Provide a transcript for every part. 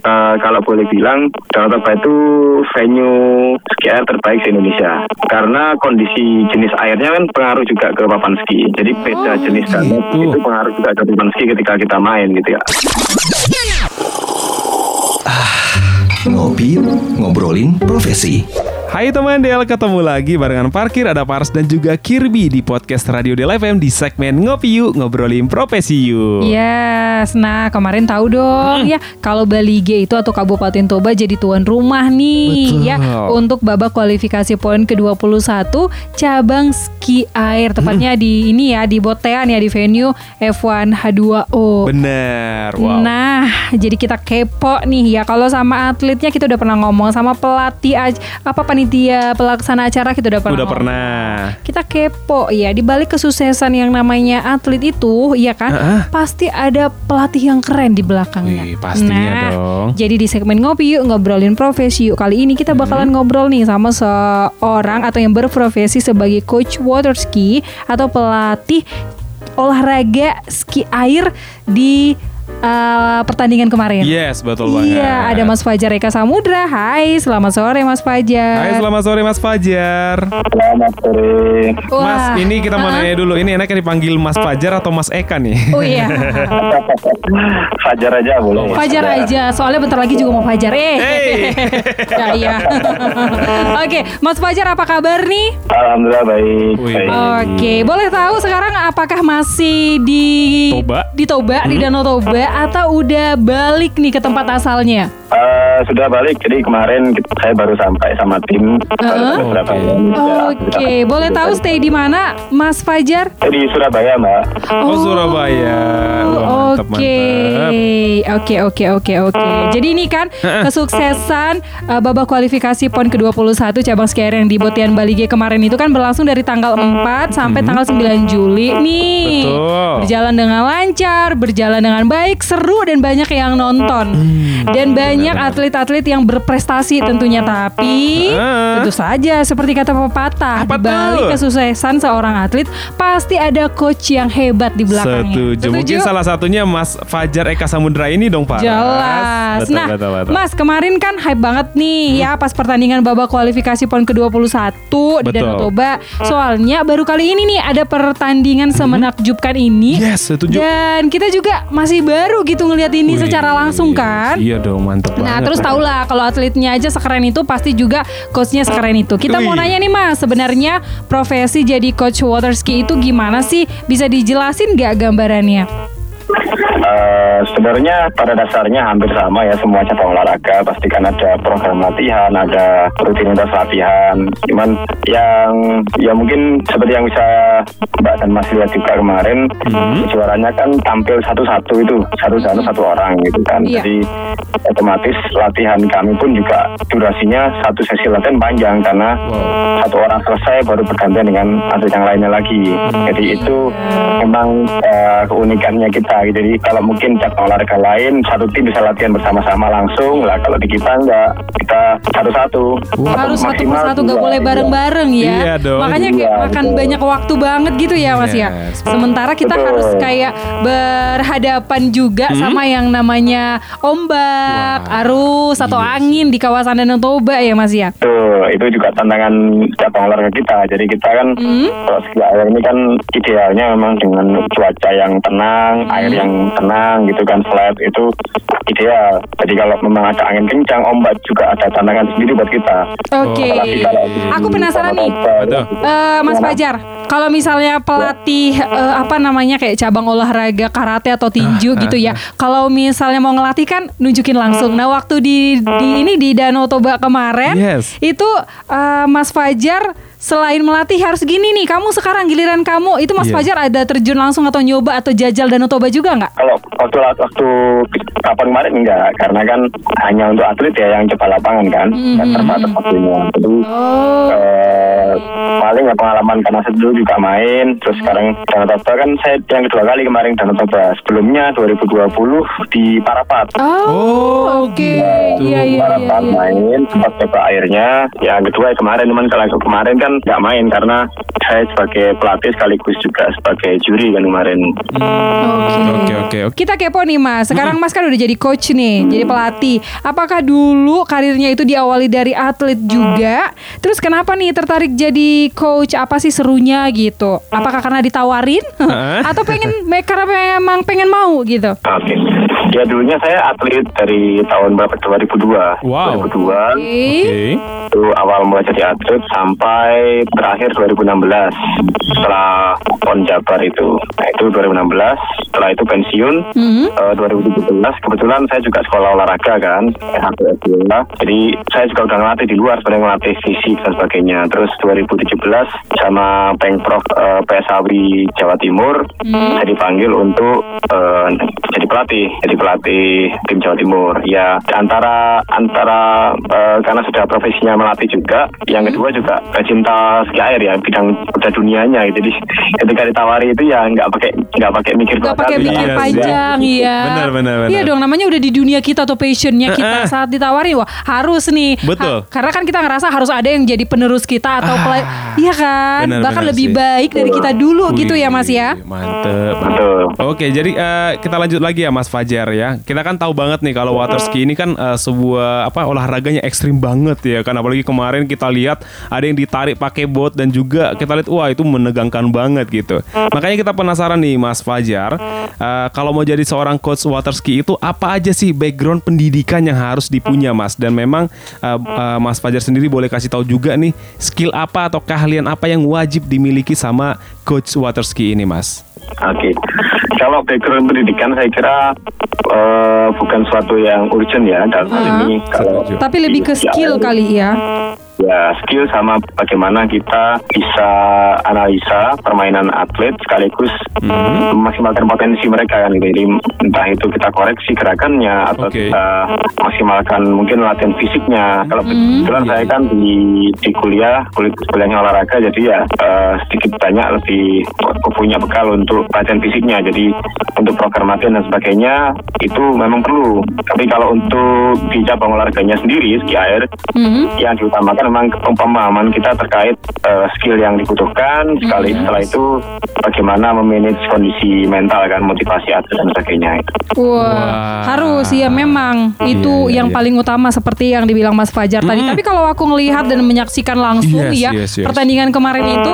uh, kalau boleh bilang Danau Toba itu venue ski air terbaik di Indonesia karena kondisi jenis airnya kan pengaruh juga ke papan ski. Jadi beda jenis danau gitu. itu pengaruh juga ke papan ski ketika kita main gitu ya. Ngopi yuk, ngobrolin profesi. Hai teman Del, ketemu lagi barengan Parkir, ada Pars dan juga Kirby di podcast Radio Del FM di segmen Ngopi Yuk, ngobrolin profesi yuk. Yes, nah kemarin tahu dong ya kalau Bali G itu atau Kabupaten Toba jadi tuan rumah nih Betul. ya untuk babak kualifikasi poin ke-21 cabang ski air tepatnya di ini ya di Botean ya di venue F1 H2O. Bener, wow. Nah, jadi kita kepo nih ya. Kalau sama atletnya kita udah pernah ngomong, sama pelatih apa panitia pelaksana acara kita udah pernah. Udah ngomong. pernah. Kita kepo ya di balik kesuksesan yang namanya atlet itu, ya kan? Heeh. Pasti ada pelatih yang keren di belakangnya. Wih, pastinya nah, dong. Jadi di segmen ngopi yuk ngobrolin profesi yuk. Kali ini kita bakalan Hmm. ngobrol nih sama seorang atau yang berprofesi sebagai coach water ski atau pelatih olahraga ski air di eh, pertandingan kemarin. Yes, betul banget. Iya, ada Mas Fajar Eka Samudra. Hai, selamat sore Mas Fajar. Hai, selamat sore Mas Fajar. Selamat sore. Mas, Wah. ini kita mau nanya dulu, ini enaknya dipanggil Mas Fajar atau Mas Eka nih? Oh iya, Fajar aja boleh. Fajar aja. Soalnya bentar lagi juga mau Fajar. Eh, Hey. ya iya. Oke, Mas Fajar apa kabar nih? Alhamdulillah baik. Baik. Oke, boleh tahu sekarang apakah masih di Toba? Di Toba, di Danau Toba atau udah balik nih ke tempat asalnya? Eh, sudah balik, jadi kemarin kita- saya baru sampai sama tim baru Heeh. sampai Surabaya. Oke, Ya, boleh tahu stay di mana, Mas Fajar? Di Surabaya, Mbak. Oh, Surabaya. Wah, mantap, Oke, oke, oke, oke, oke. Jadi ini kan kesuksesan uh, babak kualifikasi PON ke-21 cabang ski air yang di Botian Bali G kemarin itu kan berlangsung dari tanggal 4 sampai tanggal 9 Juli nih. Hmm. Betul. Berjalan dengan lancar, berjalan dengan baik, seru dan banyak yang nonton. Hmm. Dan banyak atlet-atlet yang berprestasi tentunya tapi Heeh. tentu saja seperti kata pepatah Apa balik kesuksesan seorang atlet pasti ada coach yang hebat di belakangnya. Setuju. Mungkin salah satunya Mas Fajar Eka Samudra ini dong, Pak. Jelas. Betul, nah, betul, betul. Mas kemarin kan hype banget nih ya pas pertandingan babak kualifikasi PON ke-21 di. Danau Toba. Soalnya baru kali ini nih ada pertandingan semenakjubkan ini. Yes, setuju. Dan kita juga masih baru gitu ngelihat ini Wih, secara langsung kan. Iya dong, mantep Nah banget. terus tau lah kalau atletnya aja sekeren itu pasti juga coachnya sekeren itu. Kita mau Wih. nanya nih mas, sebenarnya profesi jadi coach water ski itu gimana sih? Bisa dijelasin gak gambarannya? Eh, sebenarnya pada dasarnya hampir sama ya semua cabang olahraga. Pasti kan ada program latihan ada rutinitas latihan. Cuman yang ya mungkin seperti yang bisa Mbak dan Mas lihat juga kemarin suaranya kan tampil satu-satu itu satu satu satu orang gitu kan. Iya. jadi otomatis latihan kami pun juga durasinya satu sesi latihan panjang karena satu orang selesai baru bergantian dengan atlet yang lainnya lagi. Jadi itu memang eh, keunikannya kita. Jadi kalau mungkin cabang olahraga lain satu tim bisa latihan bersama-sama langsung lah kalau di kita enggak kita satu-satu Harus satu persatu gak dua, boleh iya. bareng-bareng ya. Iya dong. Makanya kayak Iya, makan betul. banyak waktu banget gitu ya mas ya. Yes. Sementara kita Betul. harus kayak berhadapan juga sama yang namanya ombak, Wah, arus atau iya sih. angin di kawasan Danau Toba ya mas ya. Betul, itu juga tantangan cabang olahraga kita. Jadi kita kan Hmm. kalau ski air ini kan idealnya memang dengan cuaca yang tenang, Hmm. air yang tenang gitu kan, flat itu ideal. Jadi kalau memang ada angin kencang, ombak juga ada tantangan sendiri buat kita. Oke. Di Aku penasaran nih. Eh, Mas? Fajar, kalau misalnya pelatih eh, apa namanya kayak cabang olahraga karate atau tinju gitu ya, kalau misalnya mau ngelatih kan nunjukin langsung. Nah waktu di, di ini di Danau Toba kemarin, Yes. itu eh, Mas Fajar selain melatih harus gini nih, kamu sekarang giliran kamu itu Mas Iya. Fajar ada terjun langsung atau nyoba atau jajal Danau Toba juga nggak? Kalau waktu waktu kapan kemarin enggak, karena kan hanya untuk atlet ya yang coba lapangan kan, dan terbatas waktunya. Jadi Oh, eh, paling ya pengalaman karena saya dulu juga main, terus sekarang Danau Toba kan saya yang kedua kali kemarin Danau Toba. Sebelumnya 2020 di Parapat. oh, Oh, oke. Iya, iya, pada iya, iya. main sempat coba airnya. Yang kedua ya kemarin cuman kalau kemarin kan nggak main karena saya sebagai pelatih sekaligus juga sebagai juri kan kemarin. Oke. Oke oke oke. Kita kepo nih Mas. Sekarang Mas kan udah jadi coach nih, jadi pelatih. Apakah dulu karirnya itu diawali dari atlet juga? Terus kenapa nih tertarik jadi coach? Apa sih serunya gitu? Apakah karena ditawarin atau pengen karena memang pengen mau gitu? Oke. Ya dulunya saya atlet dari tahun berapa? 2002. Wow. 2002 Oke. Oke. itu awal mulai jadi atlet sampai terakhir 2016 setelah pon Jabar itu. Nah itu 2016 setelah itu pensiun Hmm. eh, 2017 kebetulan saya juga sekolah olahraga kan S1 S2 jadi saya juga udah ngelatih di luar sebenarnya ngelatih fisik dan sebagainya. Terus 2017 sama Pengprov eh, PSAWI Jawa Timur saya dipanggil untuk eh, jadi pelatih jadi pelatih tim Jawa Timur. Ya antara antara eh, karena sudah profesinya melatih juga yang kedua juga pecinta ski air ya bidang udah dunianya gitu. jadi ketika ditawari itu ya nggak pakai nggak pakai mikir dua Gak pakai kali. mikir Iya, panjang iya. Benar, benar, benar. Iya dong namanya udah di dunia kita atau passionnya kita saat ditawarin wah harus nih. Betul. Ha- karena kan kita ngerasa harus ada yang jadi penerus kita atau pelai- iya kan benar, bahkan benar lebih sih. baik dari kita dulu gitu ya Mas ya. Mantep. betul Oke, jadi eh, kita lanjut lagi ya Mas Fajar ya. Kita kan tahu banget nih kalau water ski ini kan eh, sebuah apa olahraganya ekstrim banget ya kan apalagi kemarin kita lihat ada yang ditarik pakai boat dan juga kita lihat wah itu menegangkan banget gitu. Makanya kita penasaran nih Mas Fajar, eh, kalau mau jadi seorang coach water ski itu apa aja sih background pendidikan yang harus dipunya Mas? Dan memang eh, eh, Mas Fajar sendiri boleh kasih tahu juga nih skill apa atau keahlian apa yang wajib dimiliki sama coach water ski ini Mas? Oke, kalau background pendidikan saya kira eh, bukan suatu yang urgent ya dalam hal Ah. ini. Kalau. Tapi lebih ke skill ya, kali ya. Ya, skill sama bagaimana kita bisa analisa permainan atlet sekaligus memaksimalkan potensi mereka kan gitu. Jadi entah itu kita koreksi gerakannya atau Oke. kita maksimalkan mungkin latihan fisiknya. Kalau kebetulan saya kan di di kuliah, kuliah kuliahnya olahraga jadi ya eh, sedikit banyak lebih punya bekal untuk latihan fisiknya. Jadi untuk program latihan dan sebagainya itu memang perlu. Tapi kalau untuk di cabang olahraganya sendiri ski air Mhm. yang diutamakan memang pemahaman kita terkait eh, skill yang dibutuhkan sekali setelah itu bagaimana memanage kondisi mental kan motivasi atlet dan sebagainya Wah, Wah. harus ya memang itu iya, yang iya. paling utama seperti yang dibilang Mas Fajar tadi. Tapi kalau aku ngelihat dan menyaksikan langsung Yes, ya yes, yes. pertandingan kemarin itu,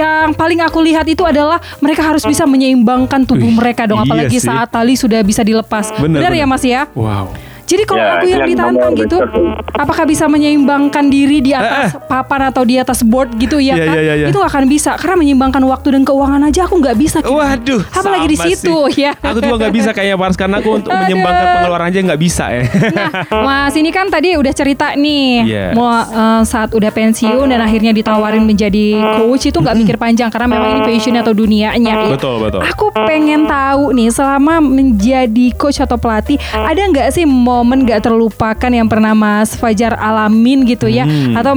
yang paling aku lihat itu adalah mereka harus bisa menyeimbangkan tubuh Wih, mereka dong, apalagi sih. saat tali sudah bisa dilepas. Bener, Benar ya. Mas ya? Wow. Jadi kalau Ya, aku yang yang ditantang gitu, satu. apakah bisa menyeimbangkan diri di atas papan atau di atas board gitu ya Iya, kan? iya, iya, iya. Itu akan bisa karena menyeimbangkan waktu dan keuangan aja aku nggak bisa. Ki. Waduh, Apalagi di situ sih. ya. Aku juga nggak bisa kayaknya Pars karena aku untuk Aduh. menyeimbangkan pengeluaran aja nggak bisa ya. Nah, Mas ini kan tadi udah cerita nih, Yes. mau eh, saat udah pensiun dan akhirnya ditawarin menjadi coach itu nggak mikir panjang karena memang ini passion atau dunianya. ya. betul betul. Aku pengen tahu nih selama menjadi coach atau pelatih ada nggak sih momen nggak terlupakan yang pernah Mas Fajar alamin gitu ya Hmm. atau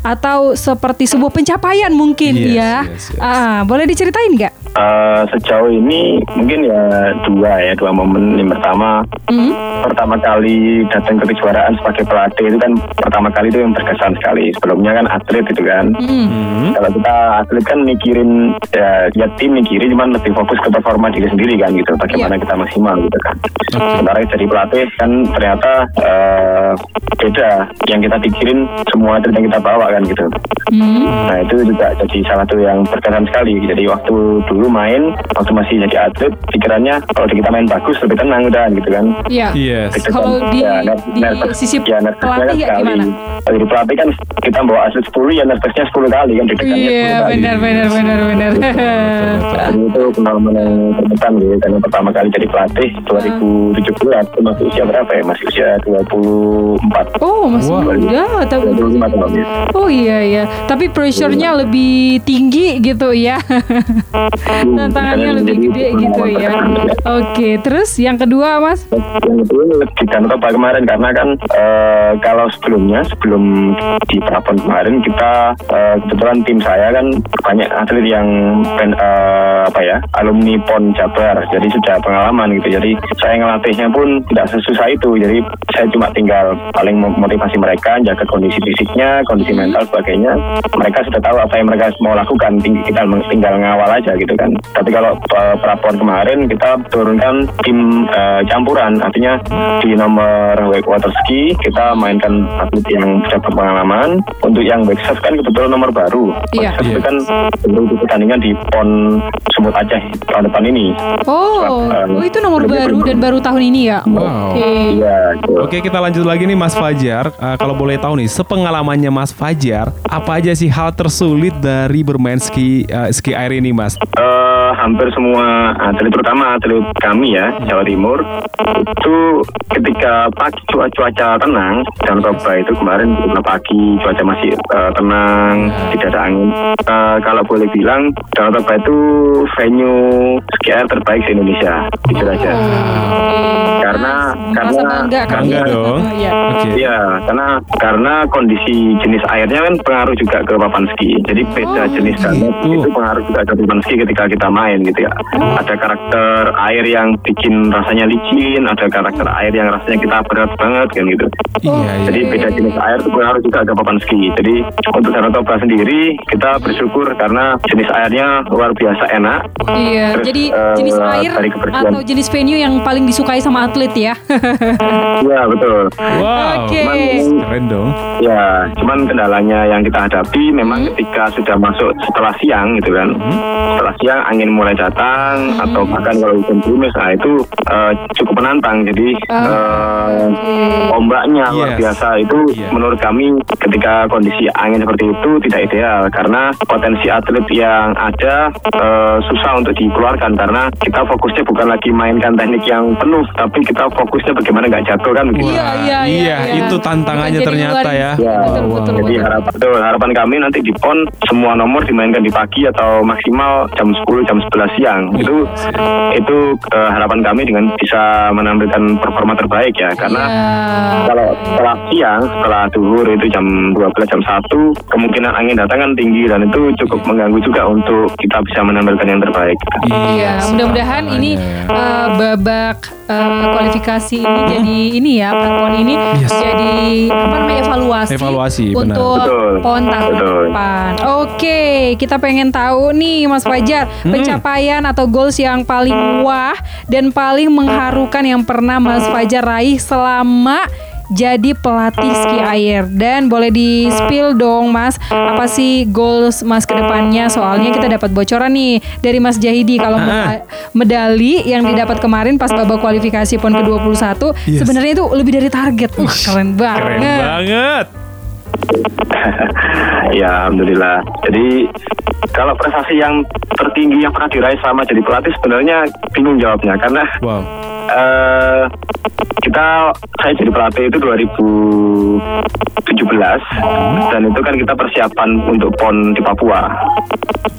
atau seperti sebuah pencapaian mungkin Yes, ya yes, yes. Ah, boleh diceritain nggak? Eh, sejauh ini mungkin ya dua ya dua momen. Yang pertama Hmm? pertama kali datang ke kejuaraan sebagai pelatih itu kan pertama kali itu yang berkesan sekali. Sebelumnya kan atlet itu kan. Hmm. Hmm. kalau kita atlet kan mikirin ya, ya tim mikirin cuman lebih fokus ke performa diri sendiri kan gitu. Bagaimana kita maksimal gitu kan. Sementara jadi pelatih kan ternyata eh, beda. Yang kita pikirin semua atlet yang kita bawa kan gitu. Hmm. nah itu juga jadi salah satu yang berkesan sekali. Jadi waktu dulu main waktu masih jadi atlet pikirannya kalau kita main bagus lebih tenang udah gitu kan Iya. Yes. Deg-degan. Kalau di, Ya, ner- di nervous. sisi Ya, pelatih ya gimana? Kalau di pelatih kan kita bawa atlet 10 ya nervousnya 10 kali kan deg-degannya 10 Iya kali. benar benar benar benar. Itu pengalaman yang berkesan gitu karena pertama kali jadi pelatih 2017 itu masih usia berapa ya masih usia 24 Oh masih Wah. muda tapi 25 tahun ya. Oh iya iya, tapi pressure-nya lebih tinggi gitu ya. Tantangannya lebih gede gitu ya. Oke, terus yang kedua Mas? yang itu di Danau Toba kemarin karena kan eh, kalau sebelumnya sebelum di Prapon kemarin kita eh, kebetulan tim saya kan banyak atlet yang pen- eh, apa ya alumni Pon Jabar. Jadi sudah pengalaman gitu. Jadi saya ngelatihnya pun tidak sesusah itu. Jadi saya cuma tinggal paling memotivasi mereka jaga kondisi fisiknya kondisi mental sebagainya. Mereka sudah tahu apa yang mereka mau lakukan Ting- tinggal tinggal ngawal aja gitu kan tapi kalau Prapon kemarin kita turunkan tim eh, campuran artinya di nomor wake water ski kita mainkan atlet yang sudah berpengalaman untuk yang backstage kan kebetulan nomor baru Iya. Backstage itu kan baru di pertandingan di PON Sumut Aceh tahun depan ini Oh, Sebab, oh itu nomor baru dan baru tahun ini ya. Wow. Oke. iya gitu. Oke kita lanjut lagi nih Mas Fajar Eh, Kalau boleh tahu nih sepengalamannya Mas Fajar Apa aja sih hal tersulit dari bermain ski eh, ski air ini Mas? Eh, hampir semua atlet terutama atlet kami ya Jawa Timur itu ketika pagi cuaca cuaca tenang dan Toba itu kemarin pagi cuaca masih eh, tenang tidak ada angin Eh, kalau boleh bilang Danau Toba itu venue ski air terbaik di Indonesia itu aja Karena- Merasa karena- bangga kan? Bangga dong. Iya. Oke Iya, karena karena kondisi jenis airnya kan pengaruh juga ke papan ski. Jadi beda Oh, jenis danau gitu. itu pengaruh juga ke papan ski ketika kita main gitu ya. Ada karakter air yang bikin rasanya licin, ada karakter air yang rasanya kita berat banget kan gitu. Iya iya Jadi beda jenis air itu pengaruh juga ke papan ski. Jadi untuk Danau Toba sendiri kita bersyukur karena jenis airnya luar biasa enak. Iya, Terus, jadi eh, jenis air atau jenis venue yang paling disukai sama atlet ya. Iya betul. Wow Oke. Keren dong Ya, cuman kendalanya yang kita hadapi memang ketika sudah masuk setelah siang gitu kan. Setelah siang angin mulai datang atau bahkan kalau hujan gerimis, nah itu eh, cukup menantang. Jadi eh, ombaknya luar Yes. biasa itu Iya. menurut kami ketika kondisi angin seperti itu tidak ideal karena potensi atlet yang ada eh, susah untuk dikeluarkan karena kita fokusnya bukan lagi mainkan teknik yang penuh, tapi kita fokusnya bagaimana nggak jatuh kan begitu. Iya, iya, Wah, iya, iya. itu tantangannya Bukan jadi ternyata ya. Ya, Betul, betul, jadi betul. harapan betul, harapan kami nanti di PON semua nomor dimainkan di pagi atau maksimal jam 10 jam 11 siang. Itu itu eh, harapan kami dengan bisa menampilkan performa terbaik ya karena Iya. kalau setelah siang, setelah duhur itu jam 12 jam 1 kemungkinan angin datang kan tinggi dan itu cukup mengganggu juga untuk kita bisa menampilkan yang terbaik. Iya, sih, mudah-mudahan ini eh, babak eh, kualifikasi ini jadi ini ya, PON ini Yes. jadi apa namanya evaluasi, Evaluasi, untuk. PON tahun Betul. depan. Oke, kita pengen tahu nih Mas Fajar, pencapaian atau goals yang paling wah dan paling mengharukan yang pernah Mas Fajar raih selama jadi pelatih ski air dan boleh di spill dong Mas apa sih goals Mas ke depannya soalnya kita dapat bocoran nih dari Mas Jahidi kalau Ah. meda- medali yang didapat kemarin pas babak kualifikasi PON ke-21 Yes. sebenarnya itu lebih dari target. Wah, keren banget. Keren banget ya alhamdulillah. Jadi kalau prestasi yang tertinggi yang pernah diraih selama jadi pelatih sebenarnya bingung jawabnya karena Wow eh kita saya jadi pelatih itu 2017 dan itu kan kita persiapan untuk pon di Papua.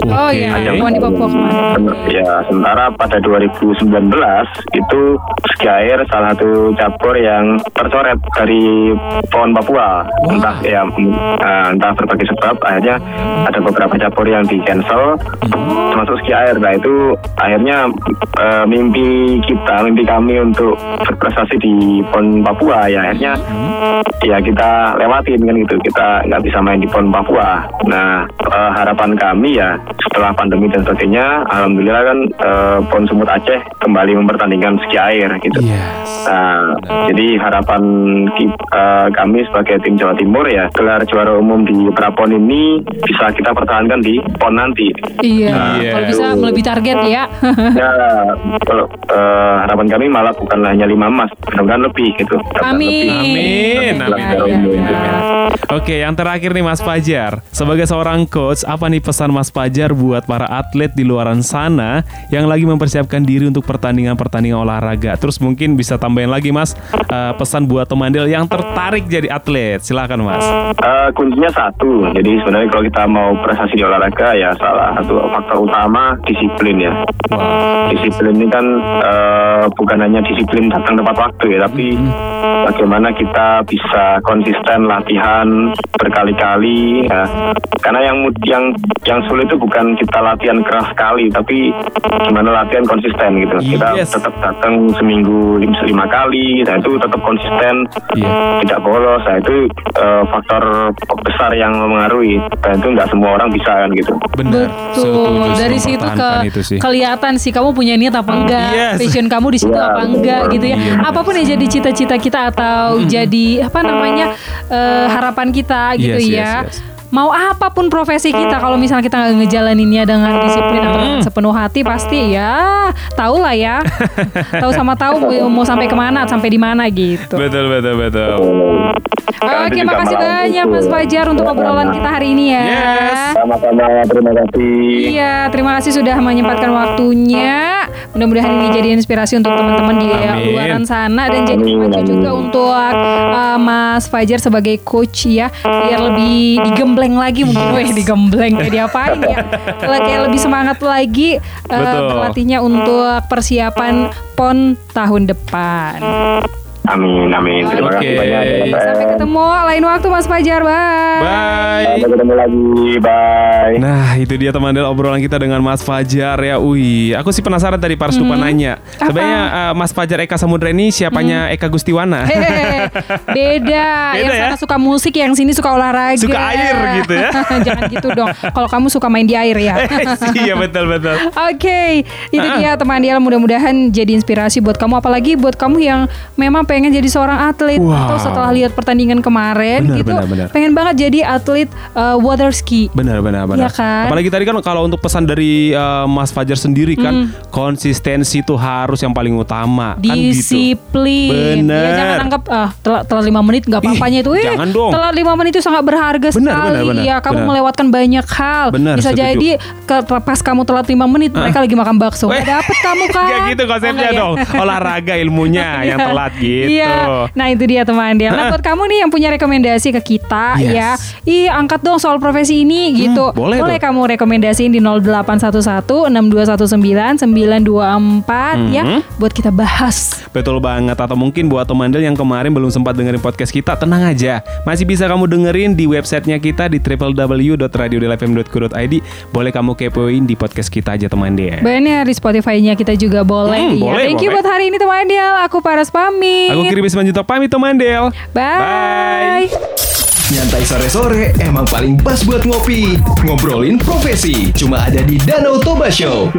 Oh iya, PON di Papua kemarin. Ya, sementara pada 2019 itu ski air salah satu cabur yang tercoret dari PON Papua. Entah ya eh, entah berbagai sebab akhirnya ada beberapa cabur yang di cancel termasuk ski air. Nah, itu akhirnya eh, mimpi kita, mimpi kami untuk berprestasi di PON Papua ya akhirnya ya kita lewatin kan gitu. Kita nggak bisa main di PON Papua. Nah, eh, harapan kami ya setelah pandemi dan sebagainya, alhamdulillah kan eh, PON Sumut Aceh kembali mempertandingkan ski air gitu. Yes Nah, jadi harapan eh, kami sebagai tim Jawa Timur ya gelar juara umum di Prapon ini bisa kita pertahankan di PON nanti. Iya, Iya. kalau bisa melebihi target ya. Ya, kalau eh, harapan kami malah bukan hanya lima emas, mudah-mudahan lebih gitu. Amin. lebih. Amin, Gelar amin, juara amin, umum. amin, amin. Oke, yang terakhir nih Mas Fajar. Sebagai seorang coach, apa nih pesan Mas Fajar buat para atlet di luaran sana yang lagi mempersiapkan diri untuk pertandingan-pertandingan olahraga? Terus mungkin bisa tambahin lagi Mas uh, pesan buat Tomandel yang tertarik jadi atlet. Silakan Mas. Uh, kuncinya satu. Jadi sebenarnya kalau kita mau prestasi di olahraga ya salah satu faktor utama disiplin ya. Wow. Disiplin ini kan uh, bukan hanya disiplin datang tepat waktu ya, tapi hmm. bagaimana kita bisa konsisten latihan berkali-kali ya. Karena yang yang yang sulit itu bukan kita latihan keras sekali, tapi gimana latihan konsisten gitu. Yes. Kita tetap datang seminggu lima, lima kali, nah itu tetap konsisten, yeah. tidak bolos. Nah itu uh, faktor besar yang mempengaruhi. Dan itu nggak semua orang bisa kan gitu. Benar. Betul. Dari situ ke sih. kelihatan sih kamu punya niat apa enggak, yes. passion kamu di situ yeah, apa enggak gitu ya. Yes. Apa pun yang jadi cita-cita kita atau hmm. jadi apa namanya uh, harapan kita gitu yes, ya. Yes, yes mau apa pun profesi kita kalau misalnya kita nggak ngejalaninnya dengan disiplin atau dengan sepenuh hati pasti ya tahu lah ya tahu sama tahu mau sampai ke mana sampai di mana gitu betul betul betul Oke, makasih banyak Mas Fajar untuk obrolan kita hari ini ya. Yes. Sama-sama, terima kasih. Iya, terima kasih sudah menyempatkan waktunya. Mudah-mudahan ini jadi inspirasi untuk teman-teman di luar sana dan jadi maju juga untuk uh, Mas Fajar sebagai coach ya, biar lebih digembleng lagi mungkin, yes. weh digembleng kayak diapain ya? Kayak lebih semangat lagi uh, berlatihnya untuk persiapan PON tahun depan. Amin, amin. Terima okay. kasih banyak. Sampai ketemu lain waktu Mas Fajar. Bye. Bye. Sampai ketemu lagi. Bye. Nah, itu dia teman teman obrolan kita dengan Mas Fajar ya. Wih, aku sih penasaran tadi Pak Stupa hmm. nanya. Sebenarnya uh, Mas Fajar Eka Samudra ini siapanya hmm. Eka Gustiwana? Hehehe, beda. beda. Yang ya? sana suka musik, yang sini suka olahraga. Suka air gitu ya. Jangan gitu dong. Kalau kamu suka main di air ya. iya betul betul. Oke, okay. itu -uh. dia teman dia mudah-mudahan jadi inspirasi buat kamu apalagi buat kamu yang memang pengen jadi seorang atlet wow. atau setelah lihat pertandingan kemarin benar, gitu benar, benar. pengen banget jadi atlet uh, water ski. Benar benar benar. Ya kan? Apalagi tadi kan kalau untuk pesan dari uh, Mas Fajar sendiri kan mm. konsistensi itu harus yang paling utama Disiplin. kan gitu. Ya, jangan anggap ah telat, telat 5 menit nggak apa-apanya itu. Eh, jangan dong. Telat 5 menit itu sangat berharga benar, sekali. Benar, benar, ya kamu benar. melewatkan banyak hal. Benar, Bisa setuju. jadi ke, pas kamu telat 5 menit ah. mereka lagi makan bakso. Dapat kamu kan. Gak gitu konsepnya oh, dong. Olahraga ilmunya yang iya. telat gitu. Iya. Nah itu dia teman dia. Nah buat kamu nih yang punya rekomendasi ke kita yes. ya, ih angkat dong soal profesi ini hmm, gitu. Boleh, boleh kamu rekomendasiin di 0811 6219 924 ya buat kita bahas. Betul banget atau mungkin buat teman yang kemarin belum sempat dengerin podcast kita tenang aja masih bisa kamu dengerin di websitenya kita di www.radiodelfm.co.id boleh kamu kepoin di podcast kita aja teman dia. Benar di Spotify-nya kita juga boleh. Hmm, ya. boleh Thank boleh. you buat hari ini teman dia. Aku Paras pamit. Aku Kirim Juta pamit teman Del. Bye. Bye. Nyantai sore-sore emang paling pas buat ngopi. Ngobrolin profesi. Cuma ada di Danau Toba Show.